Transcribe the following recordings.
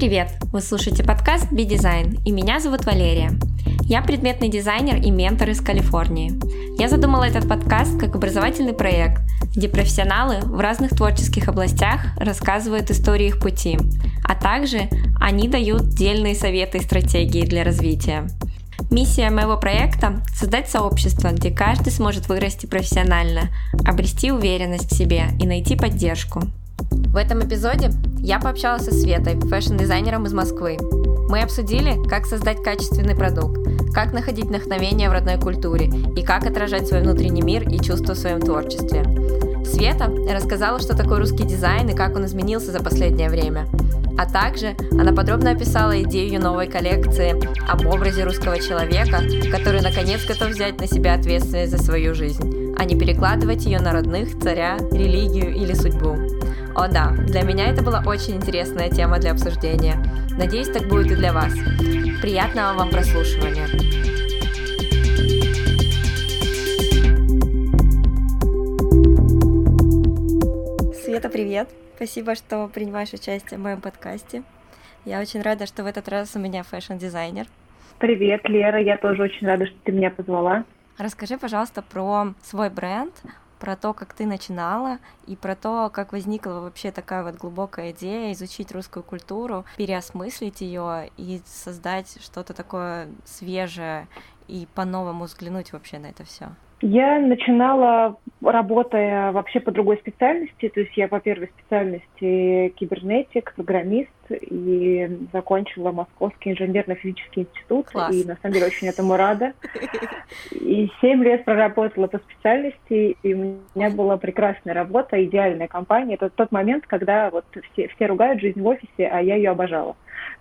Привет! Вы слушаете подкаст B-Design, и меня зовут Валерия. Я предметный дизайнер и ментор из Калифорнии. Я задумала этот подкаст как образовательный проект, где профессионалы в разных творческих областях рассказывают истории их пути, а также они дают дельные советы и стратегии для развития. Миссия моего проекта – создать сообщество, где каждый сможет вырасти профессионально, обрести уверенность в себе и найти поддержку. В этом эпизоде я пообщалась со Светой, фэшн-дизайнером из Москвы. Мы обсудили, как создать качественный продукт, как находить вдохновение в родной культуре и как отражать свой внутренний мир и чувства в своем творчестве. Света рассказала, что такое русский дизайн и как он изменился за последнее время. А также она подробно описала идею новой коллекции об образе русского человека, который наконец готов взять на себя ответственность за свою жизнь, а не перекладывать ее на родных, царя, религию или судьбу. О да, для меня это была очень интересная тема для обсуждения. Надеюсь, так будет и для вас. Приятного вам прослушивания. Света, привет! Спасибо, что принимаешь участие в моем подкасте. Я очень рада, что в этот раз у меня фэшн-дизайнер. Привет, Лера, я тоже очень рада, что ты меня позвала. Расскажи, пожалуйста, про свой бренд, про то, как ты начинала, и про то, как возникла вообще такая вот глубокая идея изучить русскую культуру, переосмыслить ее и создать что-то такое свежее и по-новому взглянуть вообще на это все. Я начинала, работая вообще по другой специальности, то есть я по первой специальности кибернетик, программист, и закончила Московский инженерно-физический институт, Класс. и на самом деле очень этому рада. И семь лет проработала по специальности, и у меня была прекрасная работа, идеальная компания. Это тот момент, когда вот все, все ругают жизнь в офисе, а я ее обожала.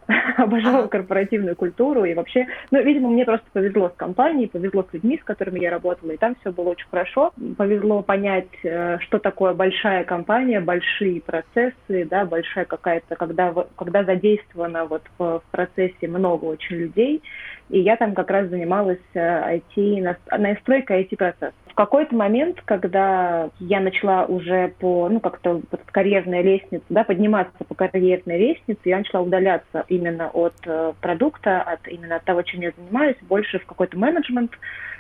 обожала корпоративную культуру и вообще, ну, видимо, мне просто повезло с компанией, повезло с людьми, с которыми я работала, и там все было очень хорошо. Повезло понять, э, что такое большая компания, большие процессы, да, большая какая-то, когда, когда задействовано вот в, в процессе много очень людей, и я там как раз занималась IT, э, настройкой IT-процесса. В какой-то момент, когда я начала уже по, ну, как-то вот карьерная лестница, да, подниматься по карьерной лестнице, я начала удаляться именно от э, продукта, от именно от того, чем я занимаюсь, больше в какой-то менеджмент,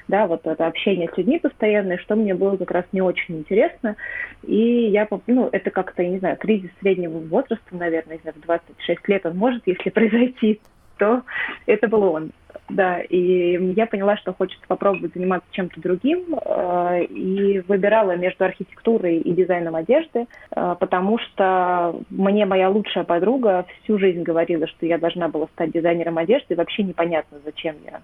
да, вот это общение с людьми постоянное, что мне было как раз не очень интересно. И я, ну, это как-то, я не знаю, кризис среднего возраста, наверное, не знаю, в 26 лет он может, если произойти, то это был он. Да, и я поняла, что хочется попробовать заниматься чем-то другим, э, и выбирала между архитектурой и дизайном одежды, э, потому что мне моя лучшая подруга всю жизнь говорила, что я должна была стать дизайнером одежды, и вообще непонятно, зачем я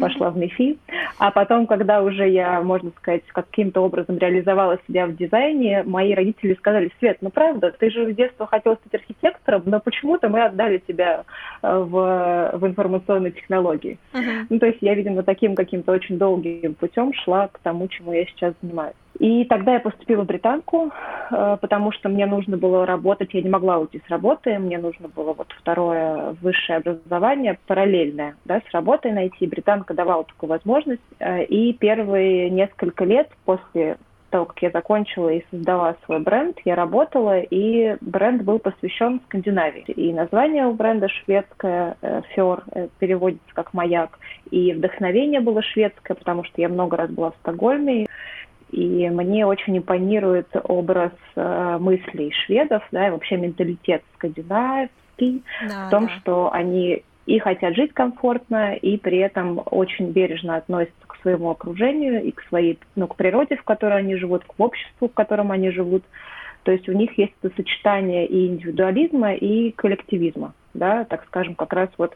пошла в МИФИ. А потом, когда уже я, можно сказать, каким-то образом реализовала себя в дизайне, мои родители сказали, Свет, ну правда, ты же с детства хотела стать архитектором, но почему-то мы отдали тебя э, в, в информационные технологии технологий. Uh-huh. Ну, то есть я, видимо, таким каким-то очень долгим путем шла к тому, чему я сейчас занимаюсь. И тогда я поступила в британку, э, потому что мне нужно было работать, я не могла уйти с работы, мне нужно было вот второе высшее образование параллельное, да, с работой найти. Британка давала такую возможность. Э, и первые несколько лет после того, как я закончила и создала свой бренд, я работала, и бренд был посвящен Скандинавии. И название у бренда шведское, э, Фер, э, переводится как «маяк», и вдохновение было шведское, потому что я много раз была в Стокгольме, и мне очень импонирует образ э, мыслей шведов, да, и вообще менталитет скандинавский, да, в том, да. что они и хотят жить комфортно, и при этом очень бережно относятся своему окружению и к своей, ну, к природе, в которой они живут, к обществу, в котором они живут. То есть у них есть это сочетание и индивидуализма, и коллективизма да, так скажем, как раз вот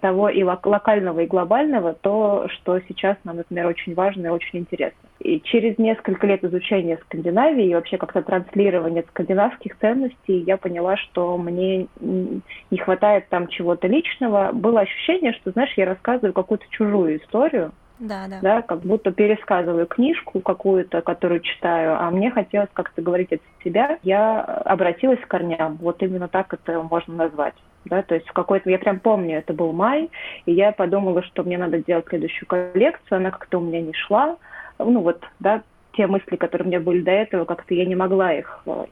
того и локального, и глобального, то, что сейчас нам, например, очень важно и очень интересно. И через несколько лет изучения Скандинавии и вообще как-то транслирования скандинавских ценностей я поняла, что мне не хватает там чего-то личного. Было ощущение, что, знаешь, я рассказываю какую-то чужую историю, да, да. да, как будто пересказываю книжку какую-то, которую читаю, а мне хотелось как-то говорить от себя. Я обратилась к корням, вот именно так это можно назвать. Да, то есть в какой-то, я прям помню, это был май, и я подумала, что мне надо делать следующую коллекцию, она как-то у меня не шла, ну вот, да, те мысли, которые у меня были до этого, как-то я не могла их э,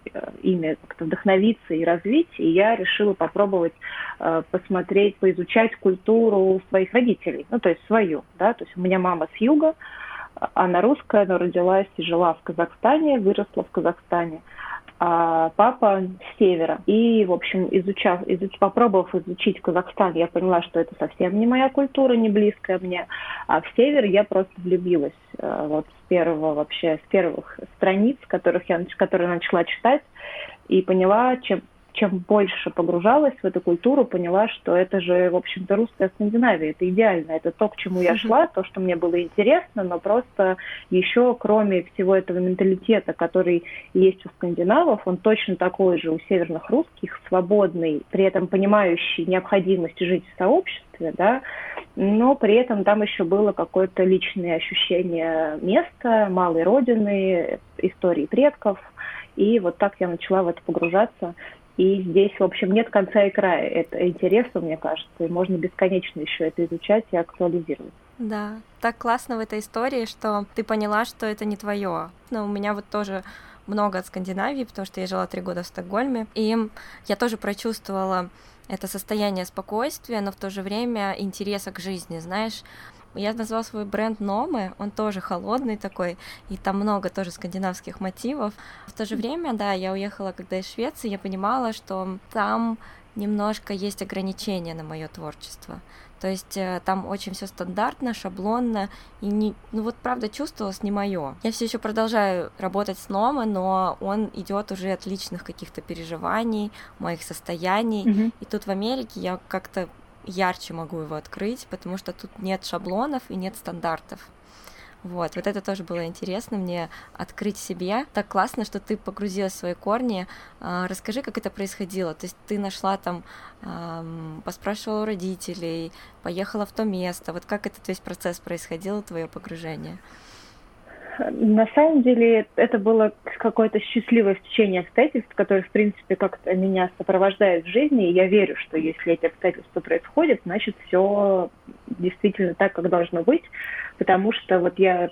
ими как-то вдохновиться и развить, и я решила попробовать э, посмотреть, поизучать культуру своих родителей, ну, то есть свою, да, то есть у меня мама с юга, она русская, но родилась и жила в Казахстане, выросла в Казахстане а папа с севера. И, в общем, изучав, изуч, попробовав изучить Казахстан, я поняла, что это совсем не моя культура, не близкая мне. А в север я просто влюбилась э, вот с первого вообще, с первых страниц, которых я, которые начала читать, и поняла, чем, чем больше погружалась в эту культуру, поняла, что это же, в общем-то, русская Скандинавия, это идеально, это то, к чему я шла, то, что мне было интересно, но просто еще, кроме всего этого менталитета, который есть у скандинавов, он точно такой же у северных русских, свободный, при этом понимающий необходимость жить в сообществе, да, но при этом там еще было какое-то личное ощущение места, малой родины, истории предков, и вот так я начала в это погружаться. И здесь, в общем, нет конца и края. Это интересно, мне кажется, и можно бесконечно еще это изучать и актуализировать. Да, так классно в этой истории, что ты поняла, что это не твое. Но у меня вот тоже много от Скандинавии, потому что я жила три года в Стокгольме, и я тоже прочувствовала это состояние спокойствия, но в то же время интереса к жизни, знаешь, я назвала свой бренд Номы, он тоже холодный такой, и там много тоже скандинавских мотивов. В то же время, да, я уехала когда из Швеции, я понимала, что там немножко есть ограничения на мое творчество. То есть э, там очень все стандартно, шаблонно, и не, ну вот правда чувствовалось не мое. Я все еще продолжаю работать с Нома, но он идет уже от личных каких-то переживаний, моих состояний. Mm-hmm. И тут в Америке я как-то ярче могу его открыть, потому что тут нет шаблонов и нет стандартов. Вот, вот это тоже было интересно мне открыть себе. Так классно, что ты погрузилась в свои корни. А, расскажи, как это происходило. То есть ты нашла там, поспрашивала у родителей, поехала в то место. Вот как этот весь процесс происходил, твое погружение? На самом деле это было какое-то счастливое стечение обстоятельств, которое, в принципе, как-то меня сопровождает в жизни. И я верю, что если эти обстоятельства происходят, значит, все действительно так, как должно быть. Потому что вот я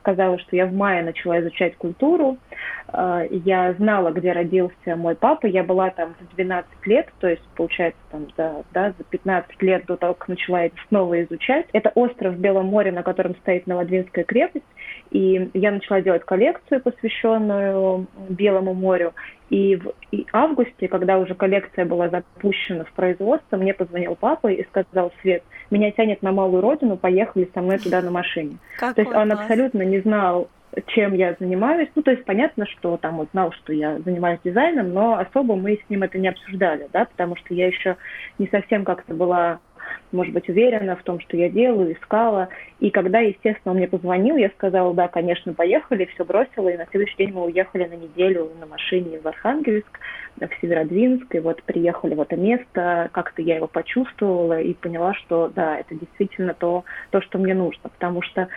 сказала, что я в мае начала изучать культуру. Э, я знала, где родился мой папа. Я была там за 12 лет, то есть, получается, там, за, да, за 15 лет до того, как начала это снова изучать. Это остров в Белом море, на котором стоит Новодвинская крепость. И я начала делать коллекцию, посвященную Белому морю. И в и августе, когда уже коллекция была запущена в производство, мне позвонил папа и сказал, Свет, меня тянет на малую родину, поехали со мной туда на машине. Какой то есть он класс. абсолютно не знал, чем я занимаюсь. Ну, то есть понятно, что там он знал, что я занимаюсь дизайном, но особо мы с ним это не обсуждали, да, потому что я еще не совсем как-то была может быть, уверена в том, что я делаю, искала. И когда, естественно, он мне позвонил, я сказала, да, конечно, поехали, все бросила, и на следующий день мы уехали на неделю на машине в Архангельск, в Северодвинск, и вот приехали в это место, как-то я его почувствовала и поняла, что да, это действительно то, то что мне нужно, потому что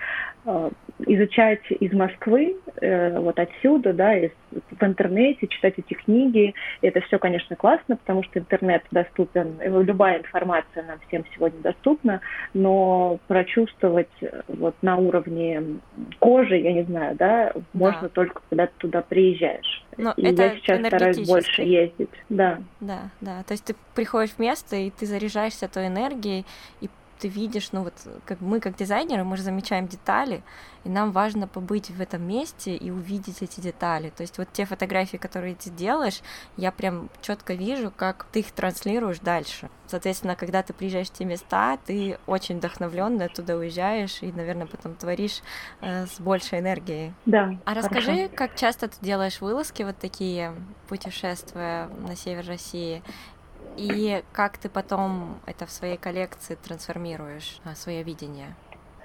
э, изучать из Москвы, э, вот отсюда, да, из, в интернете, читать эти книги, это все, конечно, классно, потому что интернет доступен, любая информация нам всем сегодня доступна, но прочувствовать э, вот на уровне кожи, я не знаю, да, да. можно только когда ты туда приезжаешь. Но и это я сейчас стараюсь больше ездить, да. Да, да, то есть ты приходишь в место, и ты заряжаешься той энергией, и ты видишь, ну вот как мы как дизайнеры, мы же замечаем детали, и нам важно побыть в этом месте и увидеть эти детали. То есть вот те фотографии, которые ты делаешь, я прям четко вижу, как ты их транслируешь дальше. Соответственно, когда ты приезжаешь в те места, ты очень вдохновленно оттуда уезжаешь и, наверное, потом творишь э, с большей энергией. Да. А расскажи, хорошо. как часто ты делаешь вылазки вот такие, путешествия на север России, и как ты потом это в своей коллекции трансформируешь, а, свое видение?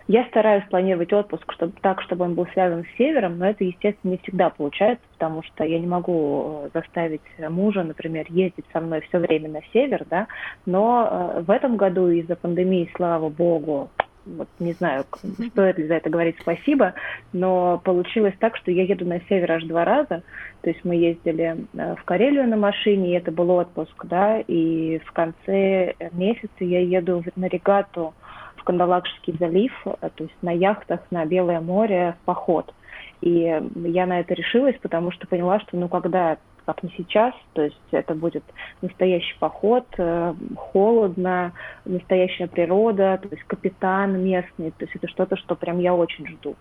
Я стараюсь планировать отпуск чтобы, так, чтобы он был связан с севером, но это, естественно, не всегда получается, потому что я не могу э, заставить мужа, например, ездить со мной все время на север, да, но э, в этом году из-за пандемии, слава богу, вот не знаю, стоит ли за это говорить спасибо, но получилось так, что я еду на север аж два раза. То есть мы ездили э, в Карелию на машине, и это был отпуск, да, и в конце месяца я еду на регату в Кандалакшский залив, э, то есть на яхтах на Белое море в поход. И я на это решилась, потому что поняла, что ну когда как не сейчас, то есть это будет настоящий поход, э, холодно, настоящая природа, то есть капитан местный, то есть это что-то, что прям я очень жду.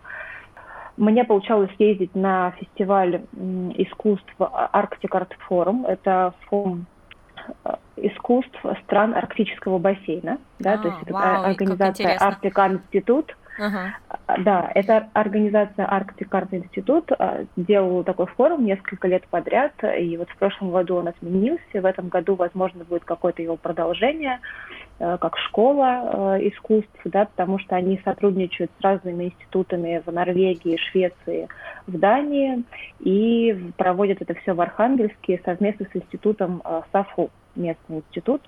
Мне получалось ездить на фестиваль искусств Arctic Art Forum. Это форум э, искусств стран арктического бассейна, да, а, то есть это вау, организация Art Institute, Ага. Да, это организация Arctic Art Institute а, делала такой форум несколько лет подряд, и вот в прошлом году он отменился, в этом году, возможно, будет какое-то его продолжение, э, как школа э, искусств, да, потому что они сотрудничают с разными институтами в Норвегии, Швеции, в Дании, и проводят это все в Архангельске совместно с институтом э, САФУ, местный институт.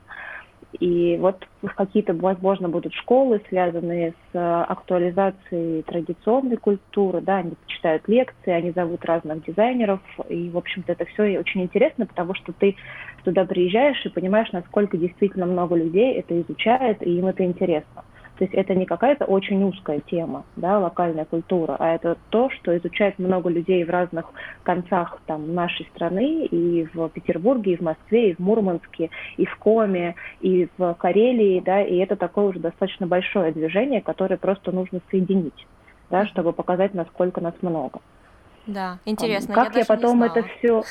И вот какие-то, возможно, будут школы, связанные с э, актуализацией традиционной культуры, да, они читают лекции, они зовут разных дизайнеров, и, в общем-то, это все очень интересно, потому что ты туда приезжаешь и понимаешь, насколько действительно много людей это изучает, и им это интересно. То есть это не какая-то очень узкая тема, да, локальная культура, а это то, что изучает много людей в разных концах там, нашей страны, и в Петербурге, и в Москве, и в Мурманске, и в Коме, и в Карелии, да, и это такое уже достаточно большое движение, которое просто нужно соединить, да, чтобы показать, насколько нас много. Да, интересно. Как я, я потом это все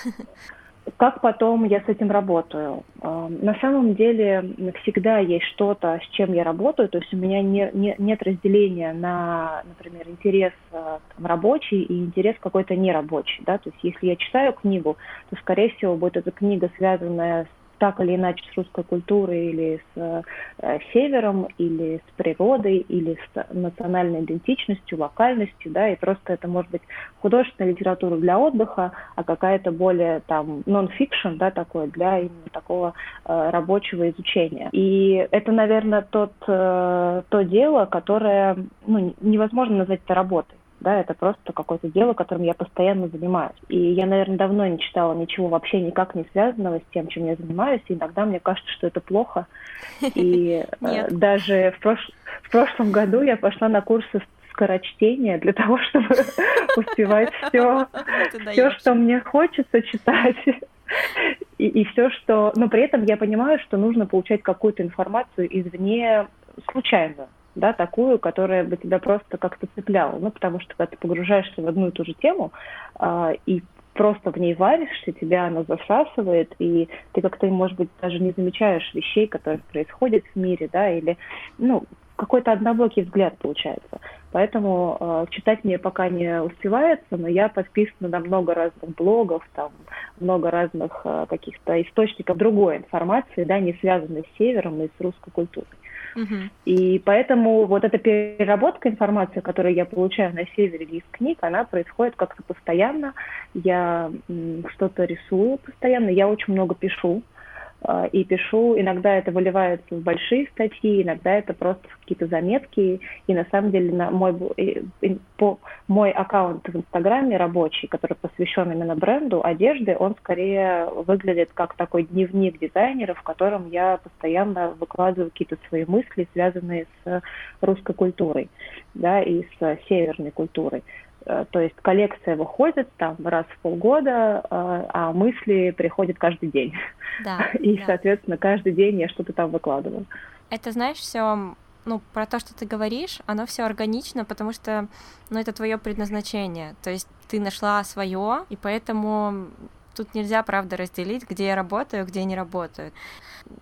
как потом я с этим работаю? А, на самом деле всегда есть что-то, с чем я работаю, то есть у меня не, не, нет разделения на, например, интерес а, там, рабочий и интерес какой-то нерабочий. Да? То есть если я читаю книгу, то, скорее всего, будет эта книга, связанная с так или иначе с русской культурой или с э, севером, или с природой, или с национальной идентичностью, локальностью, да, и просто это может быть художественная литература для отдыха, а какая-то более там нон-фикшн, да, такое для именно такого э, рабочего изучения. И это, наверное, тот, э, то дело, которое ну, невозможно назвать это работой да, это просто какое-то дело, которым я постоянно занимаюсь. И я, наверное, давно не читала ничего вообще никак не связанного с тем, чем я занимаюсь, и иногда мне кажется, что это плохо. И э, даже в, прош... в прошлом году я пошла на курсы скорочтения для того, чтобы успевать все, все, что мне хочется читать. И, и все, что... Но при этом я понимаю, что нужно получать какую-то информацию извне случайно да, такую, которая бы тебя просто как-то цепляла. Ну, потому что когда ты погружаешься в одну и ту же тему э, и просто в ней варишься, тебя она засасывает, и ты как-то, может быть, даже не замечаешь вещей, которые происходят в мире, да, или, ну, какой-то однобокий взгляд получается. Поэтому э, читать мне пока не успевается, но я подписана на много разных блогов, там много разных э, каких-то источников другой информации, да, не связанной с севером и с русской культурой. И поэтому вот эта переработка информации, которую я получаю на севере из книг, она происходит как-то постоянно. Я что-то рисую постоянно, я очень много пишу. А, и пишу, иногда это выливается в большие статьи, иногда это просто какие-то заметки, и на самом деле на мой, по, мой аккаунт в Инстаграме рабочий, который посвящен именно бренду одежды, он скорее выглядит как такой дневник дизайнера, в котором я постоянно выкладываю какие-то свои мысли, связанные с русской культурой, да, и с северной культурой. Э, то есть коллекция выходит там раз в полгода, э, а мысли приходят каждый день. Да, И, да. соответственно, каждый день я что-то там выкладываю. Это, знаешь, все ну, про то, что ты говоришь, оно все органично, потому что, ну, это твое предназначение. То есть ты нашла свое, и поэтому Тут нельзя, правда, разделить, где я работаю, где я не работаю.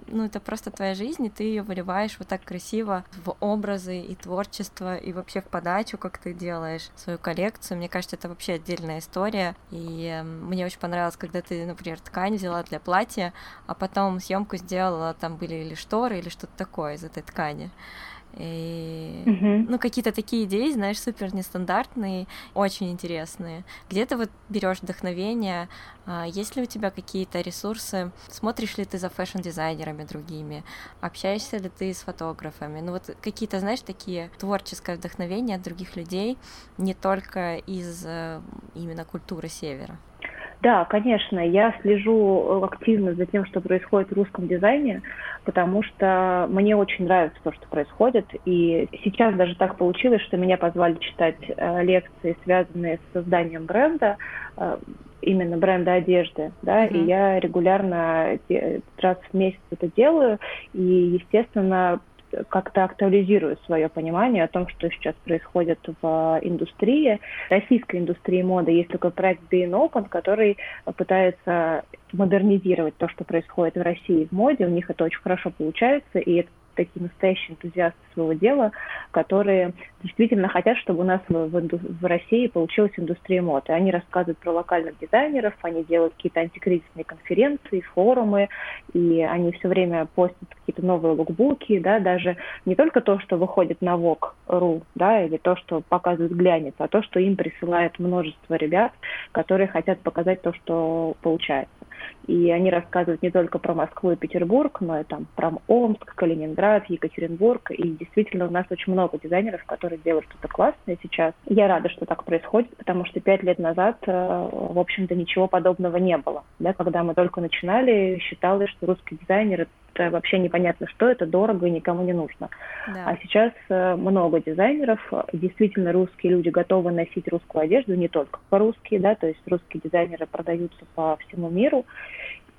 Ну, это просто твоя жизнь, и ты ее выливаешь вот так красиво в образы и творчество, и вообще в подачу, как ты делаешь свою коллекцию. Мне кажется, это вообще отдельная история. И э, мне очень понравилось, когда ты, например, ткань взяла для платья, а потом съемку сделала, там были или шторы, или что-то такое из этой ткани. И, Мгм. ну, какие-то такие идеи, знаешь, супер нестандартные, очень интересные. Где ты вот берешь вдохновение? А, Есть ли у тебя какие-то ресурсы? Смотришь ли ты за фэшн-дизайнерами другими? Общаешься ли ты с фотографами? Ну, вот какие-то, знаешь, такие творческое вдохновение от других людей, не только из э, именно культуры севера. Да, конечно, я слежу активно за тем, что происходит в русском дизайне, потому что мне очень нравится то, что происходит. И сейчас даже так получилось, что меня позвали читать э, лекции, связанные с созданием бренда, э, именно бренда одежды, да, mm-hmm. и я регулярно раз в месяц это делаю, и, естественно, как-то актуализирую свое понимание о том, что сейчас происходит в индустрии, российской индустрии моды. Есть такой проект Being Open, который пытается модернизировать то, что происходит в России в моде. У них это очень хорошо получается, и это такие настоящие энтузиасты своего дела, которые действительно хотят, чтобы у нас в, в, в России получилась индустрия мод. И они рассказывают про локальных дизайнеров, они делают какие-то антикризисные конференции, форумы, и они все время постят какие-то новые лукбуки, да, даже не только то, что выходит на Vogue.ru, да, или то, что показывают глянец, а то, что им присылает множество ребят, которые хотят показать то, что получается. И они рассказывают не только про Москву и Петербург, но и там про Омск, Калининград, Екатеринбург. И действительно у нас очень много дизайнеров, которые делают что-то классное сейчас. Я рада, что так происходит, потому что пять лет назад, э, в общем-то, ничего подобного не было. Да, когда мы только начинали, считалось, что русский дизайнер это вообще непонятно что, это дорого и никому не нужно. Да. А сейчас э, много дизайнеров, действительно русские люди готовы носить русскую одежду, не только по-русски, да, то есть русские дизайнеры продаются по всему миру,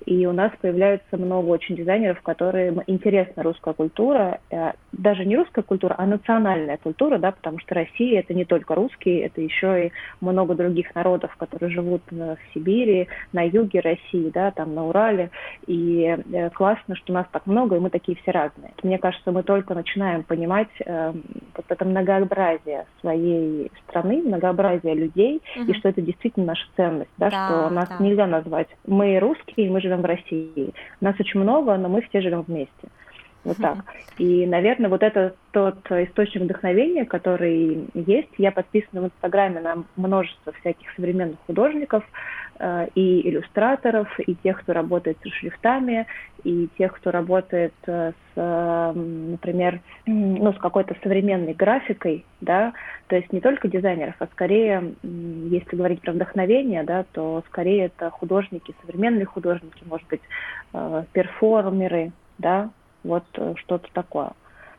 и у нас появляется много очень дизайнеров, которым интересна русская культура, э, даже не русская культура, а национальная культура, да, потому что Россия это не только русские, это еще и много других народов, которые живут в Сибири, на юге России, да, там на Урале. И э, классно, что нас так много, и мы такие все разные. Мне кажется, мы только начинаем понимать э, вот это многообразие своей страны, многообразие людей, угу. и что это действительно наша ценность, да, да что нас да. нельзя назвать мы русские, мы живем живем в России. Нас очень много, но мы все живем вместе. Вот так. И, наверное, вот это тот источник вдохновения, который есть. Я подписана в Инстаграме на множество всяких современных художников и иллюстраторов, и тех, кто работает с шрифтами, и тех, кто работает э, с, э, например, ну, с какой-то современной графикой, да, то есть не только дизайнеров, а скорее, если говорить про вдохновение, да, то скорее это художники, современные художники, может быть, э, перформеры, да, вот э, что-то такое.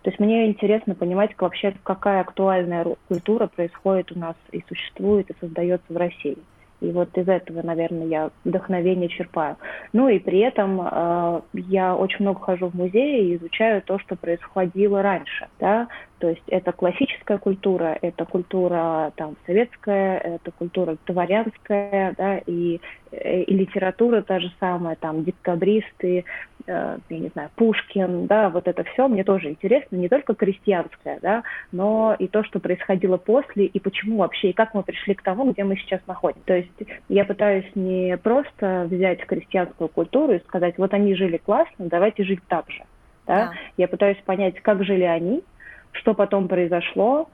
То есть мне интересно понимать вообще, какая актуальная культура происходит у нас и существует, и создается в России. И вот из этого, наверное, я вдохновение черпаю. Ну и при этом э, я очень много хожу в музеи и изучаю то, что происходило раньше. Да? То есть это классическая культура, это культура там советская, это культура дворянская, да, и, э, и литература та же самая, там декабристы, я не знаю, Пушкин, да, вот это все мне тоже интересно, не только крестьянское, да, но и то, что происходило после, и почему вообще, и как мы пришли к тому, где мы сейчас находимся. То есть я пытаюсь не просто взять крестьянскую культуру и сказать, вот они жили классно, давайте жить так же. Да? Да. Я пытаюсь понять, как жили они, что потом произошло,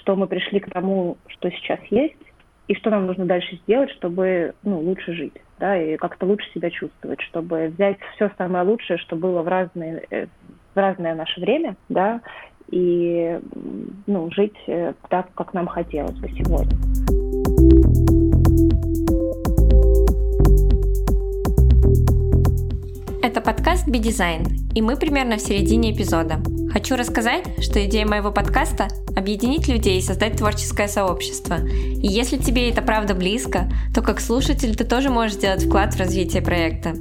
что мы пришли к тому, что сейчас есть, и что нам нужно дальше сделать, чтобы ну, лучше жить, да, и как-то лучше себя чувствовать, чтобы взять все самое лучшее, что было в разные, э, в разное наше время, да, и ну, жить э, так, как нам хотелось бы сегодня. Это подкаст «Би-дизайн», и мы примерно в середине эпизода. Хочу рассказать, что идея моего подкаста – объединить людей и создать творческое сообщество. И если тебе это правда близко, то как слушатель ты тоже можешь сделать вклад в развитие проекта.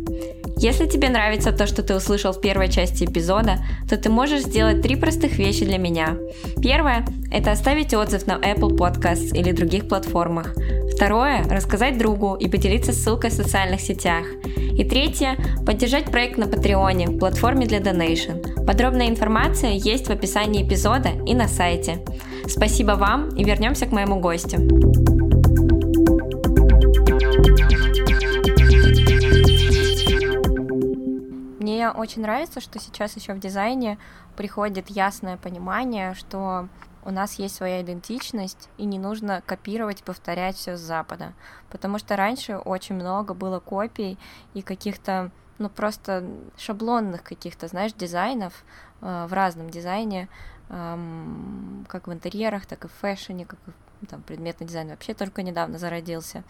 Если тебе нравится то, что ты услышал в первой части эпизода, то ты можешь сделать три простых вещи для меня. Первое – это оставить отзыв на Apple Podcasts или других платформах. Второе – рассказать другу и поделиться ссылкой в социальных сетях. И третье – поддержать проект на Патреоне, платформе для Donation. Подробная информация есть в описании эпизода и на сайте. Спасибо вам и вернемся к моему гостю. Мне очень нравится, что сейчас еще в дизайне приходит ясное понимание, что у нас есть своя идентичность, и не нужно копировать, повторять все с Запада. Потому что раньше очень много было копий и каких-то, ну, просто шаблонных каких-то, знаешь, дизайнов э, в разном дизайне, э, как в интерьерах, так и в фэшне, как и там, предметный дизайн вообще только недавно зародился.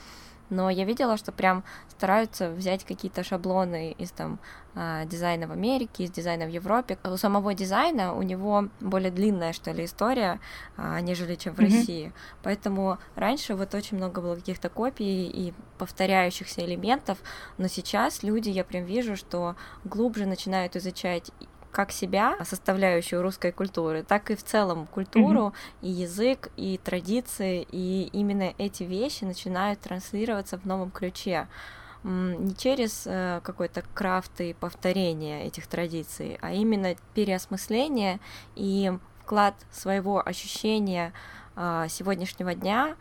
Но я видела, что прям стараются взять какие-то шаблоны из там а, дизайна в Америке, из дизайна в Европе. У самого дизайна у него более длинная, что ли, история, а, нежели чем в mm-hmm. России. Поэтому раньше вот очень много было каких-то копий и повторяющихся элементов, но сейчас люди, я прям вижу, что глубже начинают изучать как себя, составляющую русской культуры, так и в целом культуру, mm-hmm. и язык, и традиции, и именно эти вещи начинают транслироваться в новом ключе не через э, какой-то крафт и повторение этих традиций, а именно переосмысление и вклад своего ощущения а, сегодняшнего дня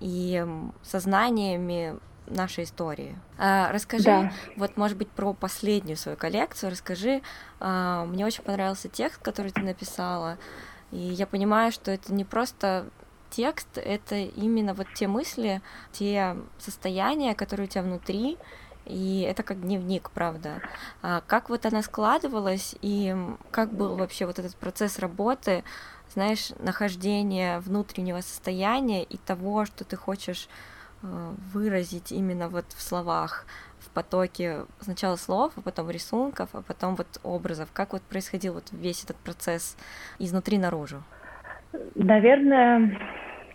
и сознаниями нашей истории. А, расскажи, да. вот, может быть, про последнюю свою коллекцию. Расскажи, а, мне очень понравился текст, который ты написала, и я понимаю, что это не просто текст, это именно вот те мысли, те состояния, которые у тебя внутри, и это как дневник, правда. А как вот она складывалась, и как был вообще вот этот процесс работы, знаешь, нахождения внутреннего состояния и того, что ты хочешь выразить именно вот в словах, в потоке сначала слов, а потом рисунков, а потом вот образов. Как вот происходил вот весь этот процесс изнутри наружу? Наверное,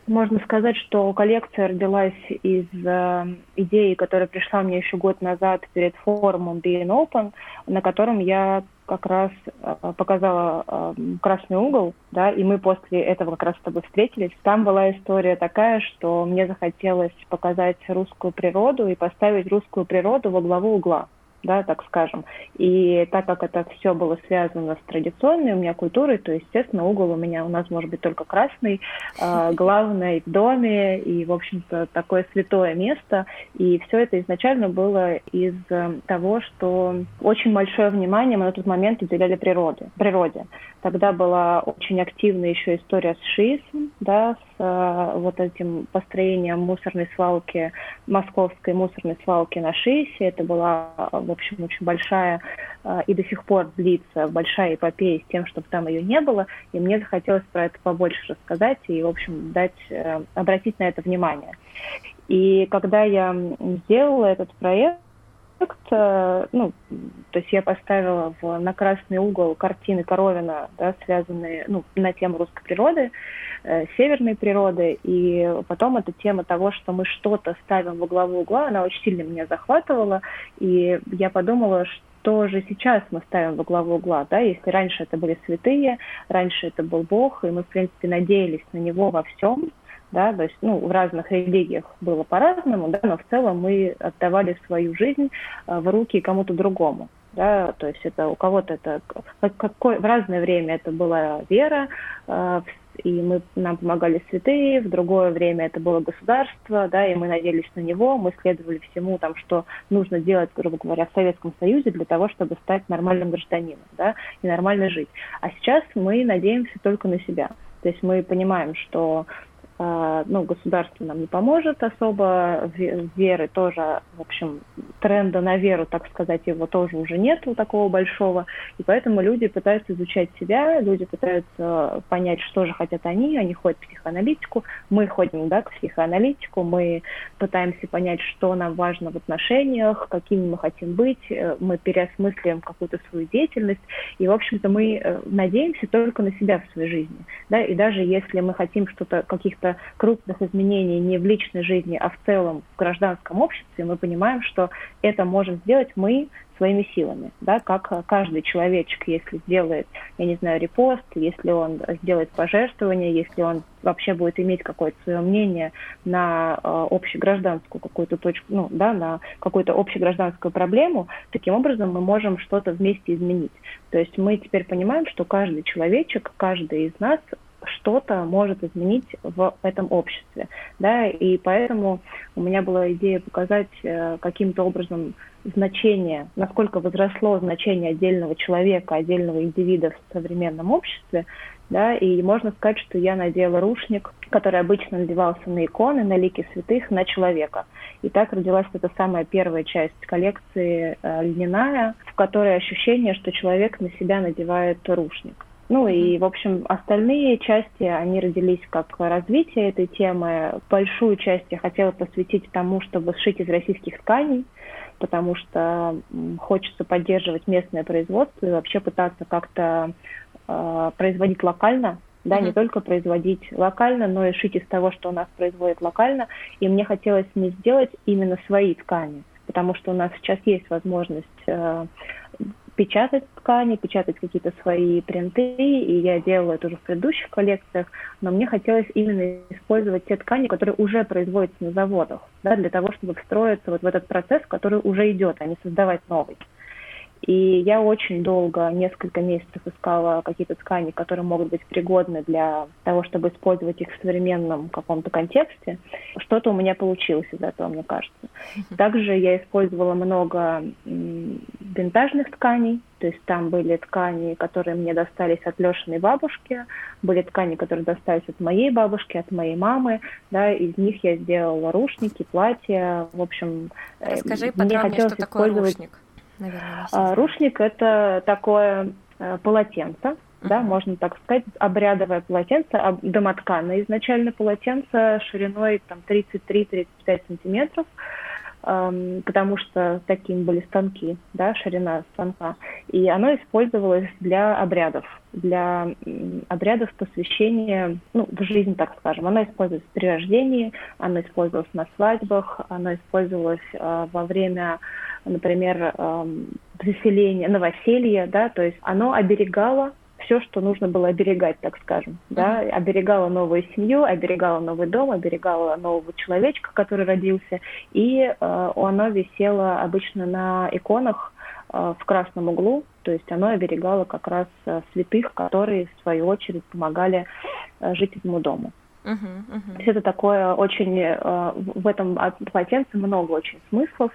можно сказать, что коллекция родилась из э, идеи, которая пришла мне еще год назад перед форумом Being Open, на котором я как раз э, показала э, красный угол, да, и мы после этого как раз с тобой встретились. Там была история такая, что мне захотелось показать русскую природу и поставить русскую природу во главу угла да, так скажем. И так как это все было связано с традиционной у меня культурой, то, естественно, угол у меня у нас может быть только красный, э, главный в доме, и, в общем-то, такое святое место. И все это изначально было из э, того, что очень большое внимание мы на тот момент уделяли природе. природе. Тогда была очень активная еще история с шиизмом, да, с э, вот этим построением мусорной свалки, московской мусорной свалки на Шиисе. Это была, в общем, очень большая э, и до сих пор длится большая эпопея с тем, чтобы там ее не было. И мне захотелось про это побольше рассказать и, в общем, дать, э, обратить на это внимание. И когда я сделала этот проект, Э, ну, то есть я поставила в, на красный угол картины Коровина, да, связанные ну, на тему русской природы, э, северной природы, и потом эта тема того, что мы что-то ставим во главу угла, она очень сильно меня захватывала, и я подумала, что же сейчас мы ставим во главу угла, да, если раньше это были святые, раньше это был Бог, и мы, в принципе, надеялись на него во всем, да, то есть, ну, в разных религиях было по-разному, да, но в целом мы отдавали свою жизнь э, в руки кому-то другому, да, то есть это у кого-то это какой, в разное время это была вера, э, и мы, нам помогали святые, в другое время это было государство, да, и мы надеялись на него, мы следовали всему, там, что нужно делать, грубо говоря, в Советском Союзе для того, чтобы стать нормальным гражданином, да, и нормально жить. А сейчас мы надеемся только на себя. То есть мы понимаем, что ну, государство нам не поможет особо, веры тоже, в общем, тренда на веру, так сказать, его тоже уже нету такого большого, и поэтому люди пытаются изучать себя, люди пытаются понять, что же хотят они, они ходят в психоаналитику, мы ходим, да, к психоаналитику, мы пытаемся понять, что нам важно в отношениях, какими мы хотим быть, э, мы переосмысливаем какую-то свою деятельность, и, в общем-то, мы э, надеемся только на себя в своей жизни, да, и даже если мы хотим что-то, каких-то каких-то крупных изменений не в личной жизни, а в целом в гражданском обществе, мы понимаем, что это можем сделать мы своими силами, да, как каждый человечек, если сделает, я не знаю, репост, если он сделает пожертвование, если он вообще будет иметь какое-то свое мнение на э, общегражданскую какую-то точку, ну, да, на какую-то общегражданскую проблему, таким образом мы можем что-то вместе изменить. То есть мы теперь понимаем, что каждый человечек, каждый из нас что-то может изменить в этом обществе. Да? И поэтому у меня была идея показать э, каким-то образом значение, насколько возросло значение отдельного человека, отдельного индивида в современном обществе, да, и можно сказать, что я надела рушник, который обычно надевался на иконы, на лики святых, на человека. И так родилась эта самая первая часть коллекции э, льняная, в которой ощущение, что человек на себя надевает рушник Ну и, в общем, остальные части, они родились как развитие этой темы. Большую часть я хотела посвятить тому, чтобы сшить из российских тканей, потому что хочется поддерживать местное производство и вообще пытаться как-то э, производить локально, да, mm-hmm. не только производить локально, но и шить из того, что у нас производят локально. И мне хотелось не сделать именно свои ткани, потому что у нас сейчас есть возможность э, печатать ткани, печатать какие-то свои принты, и я делала это уже в предыдущих коллекциях, но мне хотелось именно использовать те ткани, которые уже производятся на заводах, да, для того, чтобы встроиться вот в этот процесс, который уже идет, а не создавать новый. И я очень долго, несколько месяцев искала какие-то ткани, которые могут быть пригодны для того, чтобы использовать их в современном каком-то контексте. Что-то у меня получилось из этого, мне кажется. Также я использовала много винтажных тканей, то есть там были ткани, которые мне достались от Лешиной бабушки, были ткани, которые достались от моей бабушки, от моей мамы, да, из них я сделала рушники, платья, в общем. Э, Расскажи мне хотелось что такое рушник наверное. А, рушник – это такое э, полотенце, uh-huh. да, можно так сказать, обрядовое полотенце, домотканое изначально полотенце шириной там 33-35 сантиметров, потому что такими были станки, да, ширина станка. И оно использовалось для обрядов, для обрядов посвящения, ну, в жизнь, так скажем. Оно использовалось при рождении, оно использовалось на свадьбах, оно использовалось э, во время например, заселение, новоселье, да, то есть оно оберегало все, что нужно было оберегать, так скажем, да, оберегала новую семью, оберегала новый дом, оберегала нового человечка, который родился, и э, оно висело обычно на иконах э, в красном углу, то есть оно оберегало как раз э, святых, которые в свою очередь помогали э, жителям дому. Uh-huh, uh-huh. То есть это такое очень, э, в этом полотенце много очень смыслов,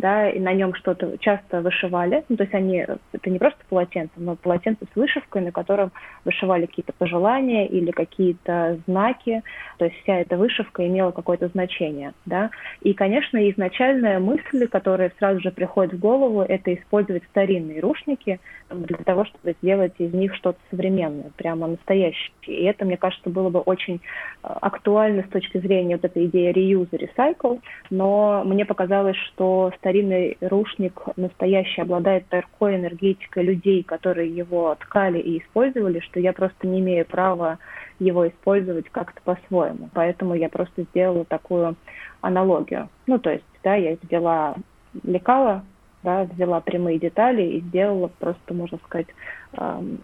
да, и на нем что-то часто вышивали. Ну, то есть они, это не просто полотенце, но полотенце с вышивкой, на котором вышивали какие-то пожелания или какие-то знаки. То есть вся эта вышивка имела какое-то значение, да. И, конечно, изначальная мысль, которая сразу же приходит в голову, это использовать старинные рушники для того, чтобы сделать из них что-то современное, прямо настоящее. И это, мне кажется, было бы очень э, актуально с точки зрения вот этой идеи reuse recycle, но мне показалось, что старинный рушник настоящий обладает такой энергетикой людей, которые его ткали и использовали, что я просто не имею права его использовать как-то по-своему. Поэтому я просто сделала такую аналогию. Ну, то есть, да, я взяла лекала, да, взяла прямые детали и сделала просто, можно сказать,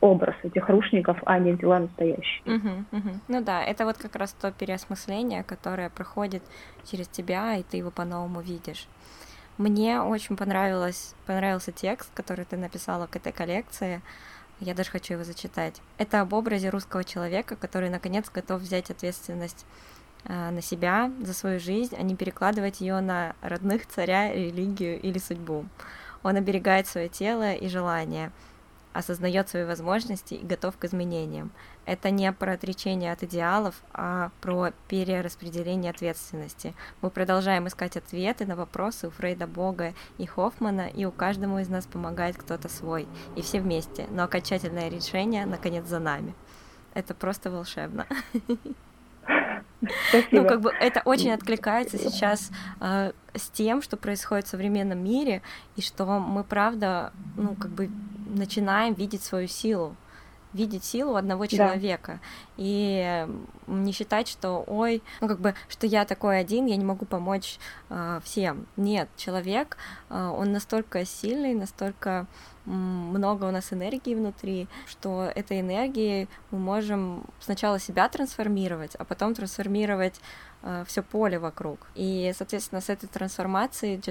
образ этих рушников, а не взяла настоящий. Угу, угу. Ну да, это вот как раз то переосмысление, которое проходит через тебя, и ты его по-новому видишь. Мне очень понравилось, понравился текст, который ты написала к этой коллекции. Я даже хочу его зачитать. Это об образе русского человека, который наконец готов взять ответственность э, на себя, за свою жизнь, а не перекладывать ее на родных, царя, религию или судьбу. Он оберегает свое тело и желания, осознает свои возможности и готов к изменениям. Это не про отречение от идеалов, а про перераспределение ответственности. Мы продолжаем искать ответы на вопросы у Фрейда Бога и Хоффмана, и у каждому из нас помогает кто-то свой, и все вместе, но окончательное решение, наконец, за нами. Это просто волшебно. Спасибо. Ну, как бы это очень откликается сейчас э, с тем, что происходит в современном мире, и что мы, правда, ну, как бы начинаем видеть свою силу видеть силу одного человека да. и не считать, что ой, ну как бы, что я такой один, я не могу помочь э, всем. Нет, человек, э, он настолько сильный, настолько много у нас энергии внутри, что этой энергией мы можем сначала себя трансформировать, а потом трансформировать э, все поле вокруг. И, соответственно, с этой трансформацией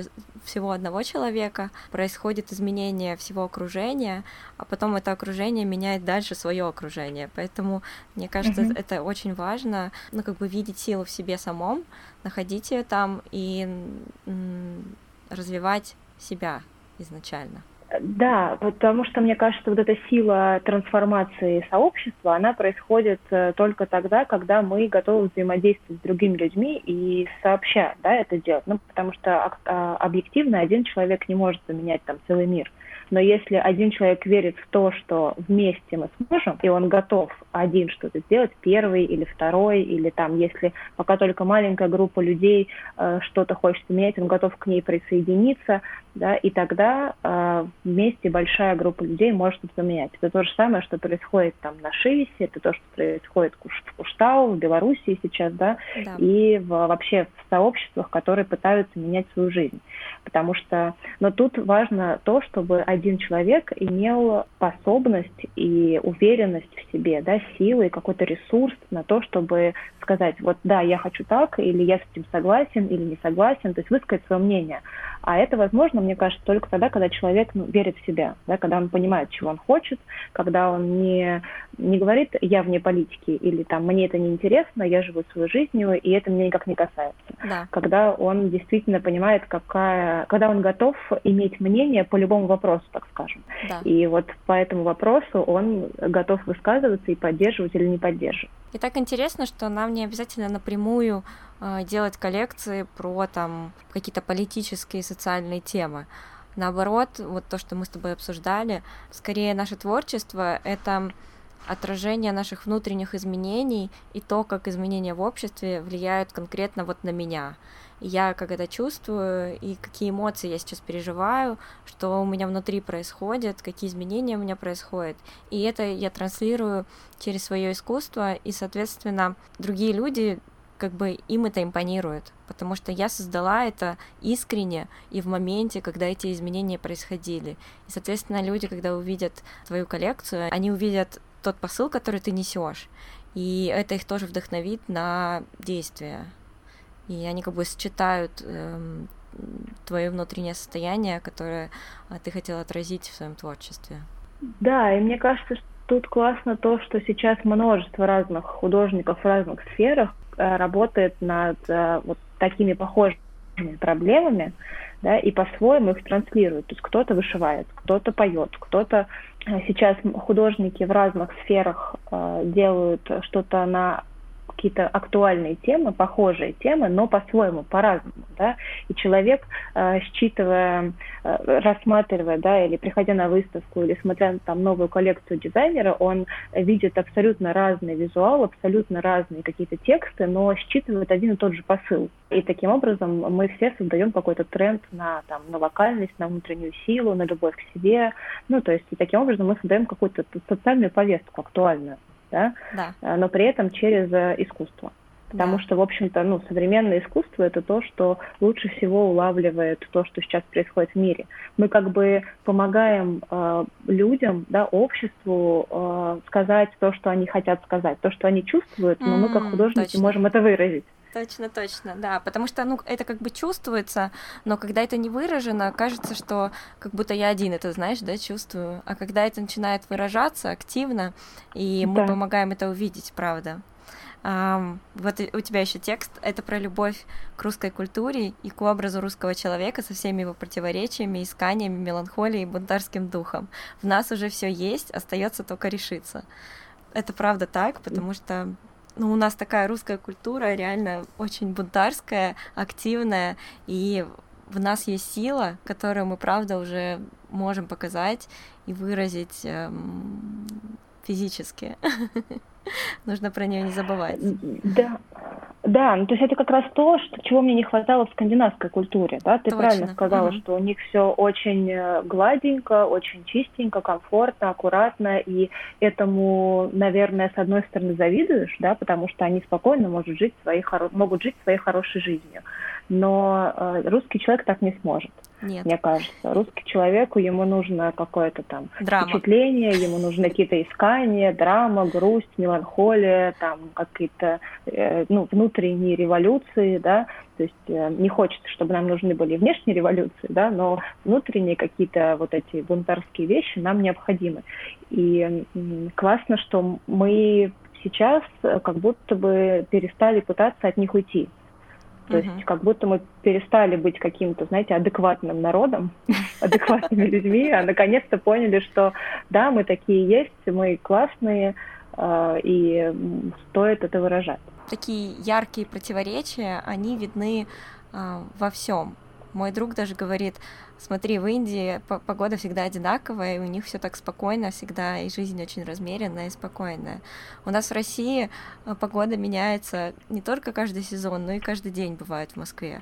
всего одного человека происходит изменение всего окружения, а потом это окружение меняет дальше свое окружение. Поэтому, мне кажется, mm-hmm. это очень важно, ну, как бы видеть силу в себе самом, находить ее там и развивать себя изначально. Да, потому что, мне кажется, вот эта сила трансформации сообщества, она происходит э, только тогда, когда мы готовы взаимодействовать с другими людьми и сообща да, это делать. Ну, потому что а, объективно один человек не может поменять там целый мир. Но если один человек верит в то, что вместе мы сможем, и он готов один что-то сделать, первый или второй, или там, если пока только маленькая группа людей э, что-то хочет менять, он готов к ней присоединиться, да, и тогда э, вместе большая группа людей может это менять. Это то же самое, что происходит там на Шивисе, это то, что происходит в Куштау, в Белоруссии сейчас, да, да. и в, вообще в сообществах, которые пытаются менять свою жизнь. Потому что, но тут важно то, чтобы один человек имел способность и уверенность в себе, да, силы и какой-то ресурс на то, чтобы сказать, вот да, я хочу так, или я с этим согласен, или не согласен, то есть высказать свое мнение. А это возможно, мне кажется, только тогда, когда человек ну, верит в себя, да, когда он понимает, чего он хочет, когда он не, не говорит «я вне политики» или там «мне это не интересно, я живу своей жизнью, и это меня никак не касается». Да. Когда он действительно понимает, какая... Когда он готов иметь мнение по любому вопросу, так скажем. Да. И вот по этому вопросу он готов высказываться и поддерживать или не поддерживать. И так интересно, что нам не обязательно напрямую э, делать коллекции про там какие-то политические и социальные темы. Наоборот, вот то, что мы с тобой обсуждали, скорее наше творчество — это отражение наших внутренних изменений и то, как изменения в обществе влияют конкретно вот на меня. Я как это чувствую и какие эмоции я сейчас переживаю, что у меня внутри происходит, какие изменения у меня происходят. И это я транслирую через свое искусство, и, соответственно, другие люди как бы им это импонирует, потому что я создала это искренне и в моменте, когда эти изменения происходили. И, соответственно, люди, когда увидят твою коллекцию, они увидят тот посыл, который ты несешь. И это их тоже вдохновит на действия. И они как бы сочетают эм, твое внутреннее состояние, которое а, ты хотел отразить в своем творчестве. Да, и мне кажется, что тут классно то, что сейчас множество разных художников в разных сферах э, работает над э, вот такими похожими проблемами, да, и по-своему их транслирует. То есть кто-то вышивает, кто-то поет, кто-то э, сейчас художники в разных сферах э, делают что-то на какие-то актуальные темы, похожие темы, но по-своему, по-разному, да, и человек, э, считывая, э, рассматривая, да, или приходя на выставку, или смотря на там новую коллекцию дизайнера, он видит абсолютно разный визуал, абсолютно разные какие-то тексты, но считывает один и тот же посыл. И таким образом мы все создаем какой-то тренд на, там, на локальность, на внутреннюю силу, на любовь к себе. Ну, то есть и таким образом мы создаем какую-то социальную повестку актуальную да, да. Э, но при этом через э, искусство. Потому да. что, в общем-то, ну, современное искусство это то, что лучше всего улавливает то, что сейчас происходит в мире. Мы как бы помогаем э, людям, да, обществу э, сказать то, что они хотят сказать, то, что они чувствуют, но mm, мы как художники точно. можем это выразить. Точно, точно, да, потому что, ну, это как бы чувствуется, но когда это не выражено, кажется, что как будто я один это, знаешь, да, чувствую, а когда это начинает выражаться активно, и мы да. помогаем это увидеть, правда. Um, вот у тебя еще текст, это про любовь к русской культуре и к образу русского человека со всеми его противоречиями, исканиями, меланхолией и бунтарским духом. В нас уже все есть, остается только решиться. Это правда так, потому что ну, у нас такая русская культура реально очень бунтарская, активная, и в нас есть сила, которую мы, правда, уже можем показать и выразить эм, физически. Нужно про нее не забывать. Да, да, ну то есть это как раз то, что, чего мне не хватало в скандинавской культуре, да? Ты Точно. правильно сказала, угу. что у них все очень э, гладенько, очень чистенько, комфортно, аккуратно, и этому, наверное, с одной стороны завидуешь, да, потому что они спокойно могут жить своей, могут жить своей хорошей жизнью, но э, русский человек так не сможет. Нет. Мне кажется, русский человеку ему нужно какое-то там драма. впечатление, ему нужны какие-то искания, драма, грусть, меланхолия, там какие-то э, ну, внутренние революции, да, то есть э, не хочется, чтобы нам нужны были внешние революции, да, но внутренние какие-то вот эти бунтарские вещи нам необходимы. И э, классно, что мы сейчас как будто бы перестали пытаться от них уйти. То есть как будто мы перестали быть каким-то, знаете, адекватным народом, адекватными людьми, а наконец-то поняли, что да, мы такие есть, мы классные, а, и стоит это выражать. Такие яркие противоречия, они видны а, во всем. Мой друг даже говорит, смотри, в Индии погода всегда одинаковая, и у них все так спокойно всегда, и жизнь очень размеренная и спокойная. У нас в России э, погода меняется не только каждый сезон, но и каждый день бывает в Москве.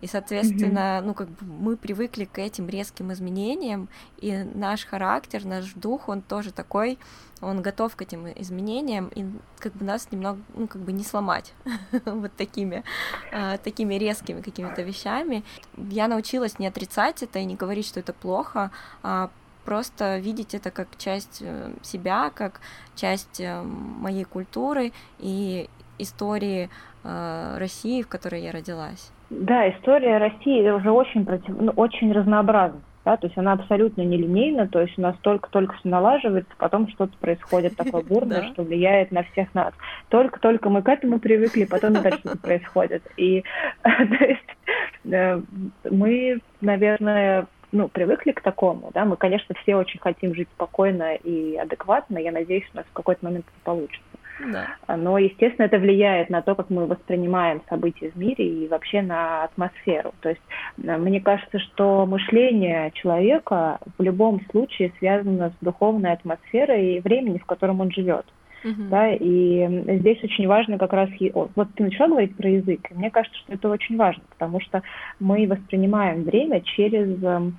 И, соответственно, mm-hmm. ну, как бы мы привыкли к этим резким изменениям, и наш характер, наш дух, он тоже такой, он готов к этим изменениям, и как бы нас немного, ну, как бы не сломать вот такими, а, такими резкими какими-то вещами. Я научилась не отрицать это и не говорить, что это плохо, а просто видеть это как часть э, себя, как часть э, моей культуры и истории э, России, в которой я родилась. Да, история России уже очень, против... ну, очень разнообразна. Да, то есть она абсолютно нелинейна, то есть у нас только-только все налаживается, потом что-то происходит такое бурное, что влияет на всех нас. Только-только мы к этому привыкли, потом опять что-то происходит. И то есть мы, наверное, ну, привыкли к такому, да, мы, конечно, все очень хотим жить спокойно и адекватно, я надеюсь, у нас в какой-то момент это получится. Да. Но, естественно, это влияет на то, как мы воспринимаем события в мире и вообще на атмосферу. То есть э, мне кажется, что мышление человека в любом случае связано с духовной атмосферой и временем, в котором он живет. Uh-huh. Да, и здесь очень важно как раз, вот ты начала говорить про язык, и мне кажется, что это очень важно, потому что мы воспринимаем время через эм,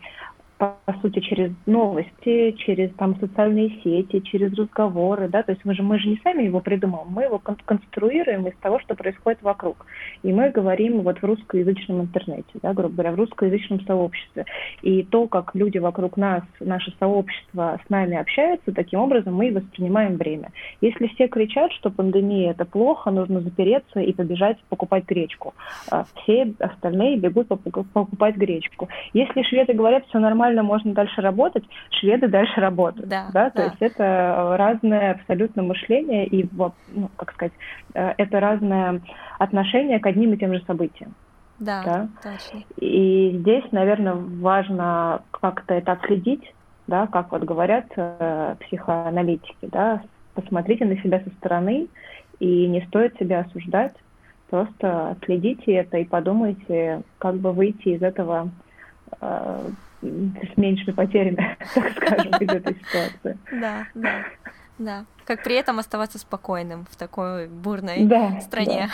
по сути, через новости, через там социальные сети, через разговоры, да, то есть мы же, мы же не сами его придумываем, мы его конструируем из того, что происходит вокруг. И мы говорим вот в русскоязычном интернете, да, грубо говоря, в русскоязычном сообществе. И то, как люди вокруг нас, наше сообщество с нами общаются, таким образом мы и воспринимаем время. Если все кричат, что пандемия это плохо, нужно запереться и побежать покупать гречку, а все остальные бегут покупать гречку. Если шведы говорят, все нормально, нормально, можно дальше работать, шведы дальше работают. Да, да? То да. есть это разное абсолютно мышление и, ну, как сказать, э, это разное отношение к одним и тем же событиям. Да, да, точно. И здесь, наверное, важно как-то это отследить, да, как вот говорят э, психоаналитики, да, посмотрите на себя со стороны, и не стоит себя осуждать, просто отследите это и подумайте, как бы выйти из этого э, с меньшими потерями, так скажем, из этой ситуации. Да, да. Да, как при этом оставаться спокойным в такой бурной да, стране.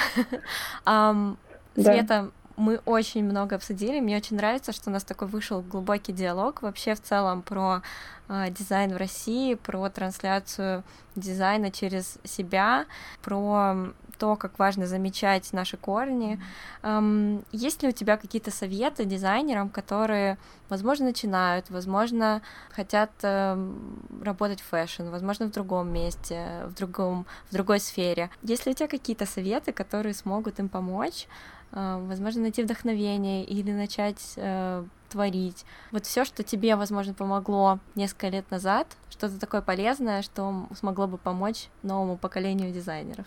Да. um, Света, мы очень много обсудили. Мне очень нравится, что у нас такой вышел глубокий диалог вообще в целом про э, дизайн в России, про трансляцию дизайна через себя, про то, как важно замечать наши корни. Mm-hmm. Есть ли у тебя какие-то советы дизайнерам, которые, возможно, начинают, возможно, хотят эм, работать в фэшн, возможно, в другом месте, в, другом, в другой сфере? Есть ли у тебя какие-то советы, которые смогут им помочь? Э, возможно, найти вдохновение или начать э, творить. Вот все, что тебе, возможно, помогло несколько лет назад, что-то такое полезное, что смогло бы помочь новому поколению дизайнеров.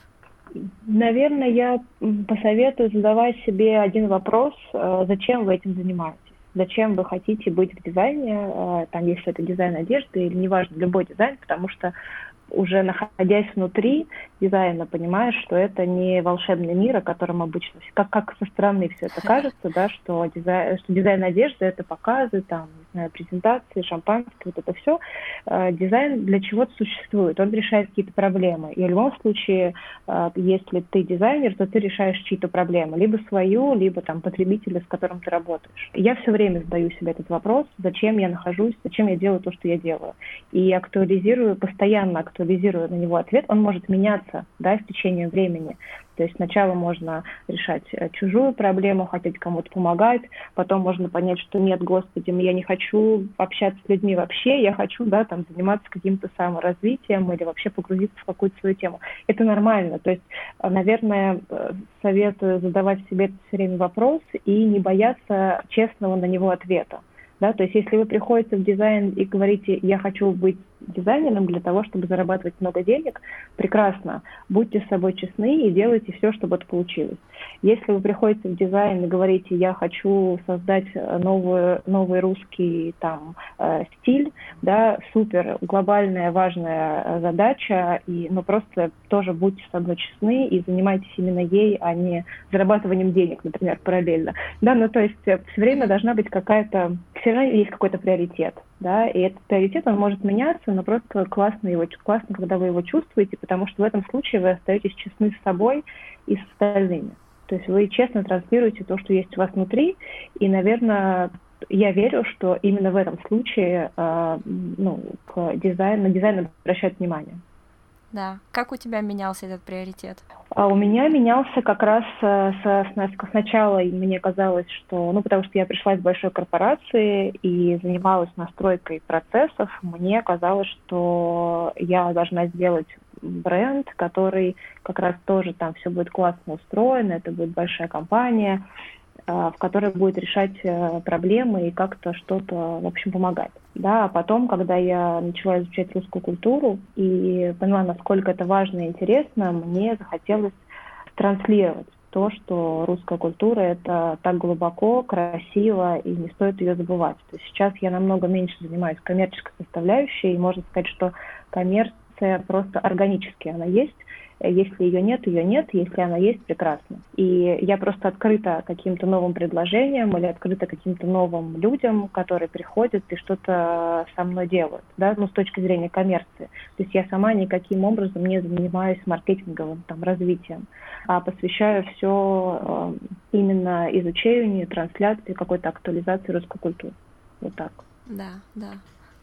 Наверное, я посоветую задавать себе один вопрос, э, зачем вы этим занимаетесь? Зачем вы хотите быть в дизайне, э, там, если это дизайн одежды или неважно, любой дизайн, потому что уже находясь внутри дизайна, понимаешь, что это не волшебный мир, о котором обычно, как, как со стороны все это кажется, да, что дизайн, что дизайн одежды это показы, там, знаю, презентации, шампанское, вот это все, э, дизайн для чего-то существует, он решает какие-то проблемы. И в любом случае, э, если ты дизайнер, то ты решаешь чьи-то проблемы, либо свою, либо там потребителя, с которым ты работаешь. Я все время задаю себе этот вопрос, зачем я нахожусь, зачем я делаю то, что я делаю. И актуализирую, постоянно актуализирую на него ответ, он может меняться, да, с течением времени. То есть сначала можно решать э, чужую проблему, хотеть кому-то помогать, потом можно понять, что нет, господи, я не хочу общаться с людьми вообще, я хочу, да, там, заниматься каким-то саморазвитием или вообще погрузиться в какую-то свою тему. Это нормально. То есть, э, наверное, э, советую задавать себе все время вопрос и не бояться честного на него ответа. Да, то есть если вы приходите в дизайн и говорите, я хочу быть дизайнером для того, чтобы зарабатывать много денег, прекрасно. Будьте с собой честны и делайте все, чтобы это получилось. Если вы приходите в дизайн и говорите, я хочу создать новый, новый русский там, э, стиль, да, супер, глобальная, важная задача, и, ну, просто тоже будьте с собой честны и занимайтесь именно ей, а не зарабатыванием денег, например, параллельно. Да, ну, то есть все время должна быть какая-то все равно есть какой-то приоритет, да, и этот приоритет, он может меняться, но просто классно его, классно, когда вы его чувствуете, потому что в этом случае вы остаетесь честны с собой и с остальными. То есть вы честно транслируете то, что есть у вас внутри, и, наверное, я верю, что именно в этом случае э, ну, к дизайну, на дизайн обращают внимание. Да. Как у тебя менялся этот приоритет? А у меня менялся как раз э, с, с, сначала, мне казалось, что, ну, потому что я пришла из большой корпорации и занималась настройкой процессов, мне казалось, что я должна сделать бренд, который как раз тоже там все будет классно устроено, это будет большая компания, в которой будет решать э, проблемы и как-то что-то, в общем, помогать. Да, а потом, когда я начала изучать русскую культуру и поняла, насколько это важно и интересно, мне захотелось транслировать то, что русская культура — это так глубоко, красиво, и не стоит ее забывать. То есть сейчас я намного меньше занимаюсь коммерческой составляющей, и можно сказать, что коммерция просто органически она есть, если ее нет, ее нет. Если она есть, прекрасно. И я просто открыта каким-то новым предложениям или открыта каким-то новым людям, которые приходят и что-то со мной делают, да, ну, с точки зрения коммерции. То есть я сама никаким образом не занимаюсь маркетинговым там, развитием, а посвящаю все э, именно изучению, трансляции, какой-то актуализации русской культуры. Вот так. Да, да.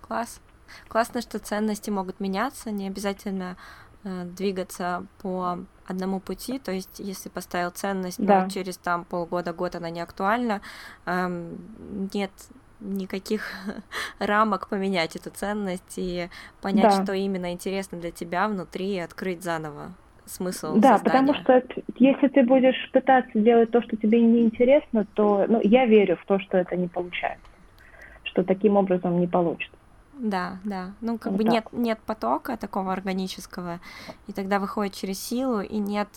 Класс. Классно, что ценности могут меняться, не обязательно Э, двигаться по одному пути, то есть если поставил ценность, да. но через там полгода-год она не актуальна, эм, нет никаких рамок поменять эту ценность и понять, да. что именно интересно для тебя внутри, и открыть заново смысл Да, создания. потому что если ты будешь пытаться делать то, что тебе не интересно, то ну, я верю в то, что это не получается, что таким образом не получится. Да, да. Ну, как вот бы нет, нет потока такого органического, и тогда выходит через силу, и нет...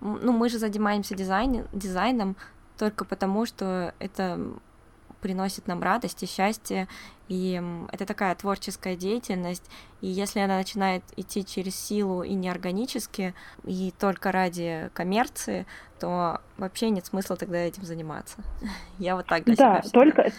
Ну, мы же занимаемся дизайн, дизайном только потому, что это приносит нам радость и счастье, и это такая творческая деятельность, и если она начинает идти через силу и неорганически, и только ради коммерции, то вообще нет смысла тогда этим заниматься. Я вот так для да, себя только,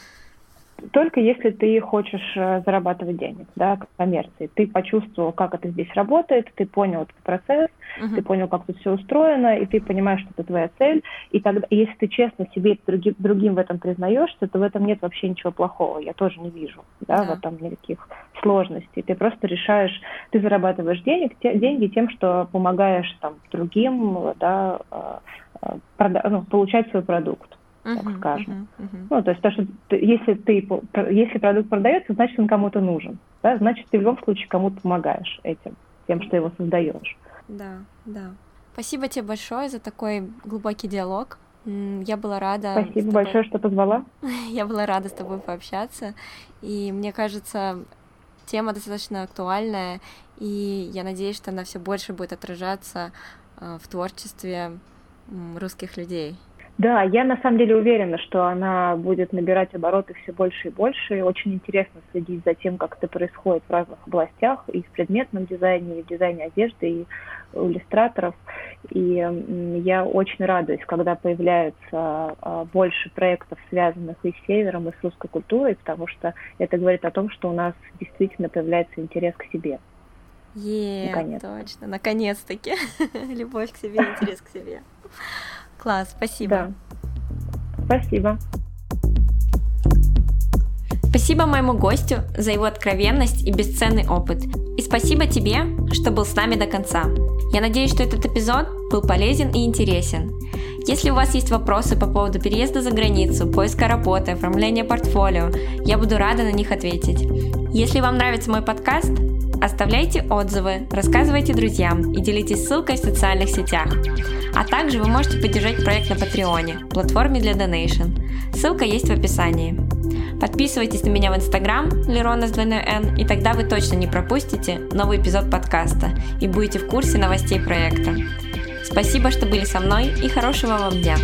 только если ты хочешь э, зарабатывать денег, да, коммерции. Ты почувствовал, как это здесь работает, ты понял этот процесс, uh-huh. ты понял, как тут все устроено, и ты понимаешь, что это твоя цель. И тогда, если ты честно себе другим, другим в этом признаешься, то в этом нет вообще ничего плохого. Я тоже не вижу, да, yeah. в этом никаких сложностей. Ты просто решаешь, ты зарабатываешь денег, те, деньги тем, что помогаешь там другим, да, э, э, прода- ну, получать свой продукт так uh-huh, скажем. Uh-huh, uh-huh. Ну, то есть то, что ты, если ты если продукт продается, значит он кому-то нужен, да, значит ты в любом случае кому-то помогаешь этим, тем, что его создаешь. Да, да. Спасибо тебе большое за такой глубокий диалог. Я была рада. Спасибо тобой... большое, что позвала. Я была рада с тобой пообщаться, и мне кажется, тема достаточно актуальная, и я надеюсь, что она все больше будет отражаться э, в творчестве русских людей. Да, я на самом деле уверена, что она будет набирать обороты все больше и больше. И очень интересно следить за тем, как это происходит в разных областях, и в предметном дизайне, и в дизайне одежды, и у иллюстраторов. И я очень радуюсь, когда появляются а, больше проектов, связанных и с севером, и с русской культурой, потому что это говорит о том, что у нас действительно появляется интерес к себе. Е, точно, наконец-таки. Любовь к себе, интерес к себе. Класс, спасибо. Да. Спасибо. Спасибо моему гостю за его откровенность и бесценный опыт. И спасибо тебе, что был с нами до конца. Я надеюсь, что этот эпизод был полезен и интересен. Если у вас есть вопросы по поводу переезда за границу, поиска работы, оформления портфолио, я буду рада на них ответить. Если вам нравится мой подкаст, Оставляйте отзывы, рассказывайте друзьям и делитесь ссылкой в социальных сетях. А также вы можете поддержать проект на Патреоне, платформе для донейшн. Ссылка есть в описании. Подписывайтесь на меня в Инстаграм Лерона с двойной N, и тогда вы точно не пропустите новый эпизод подкаста и будете в курсе новостей проекта. Спасибо, что были со мной и хорошего вам дня!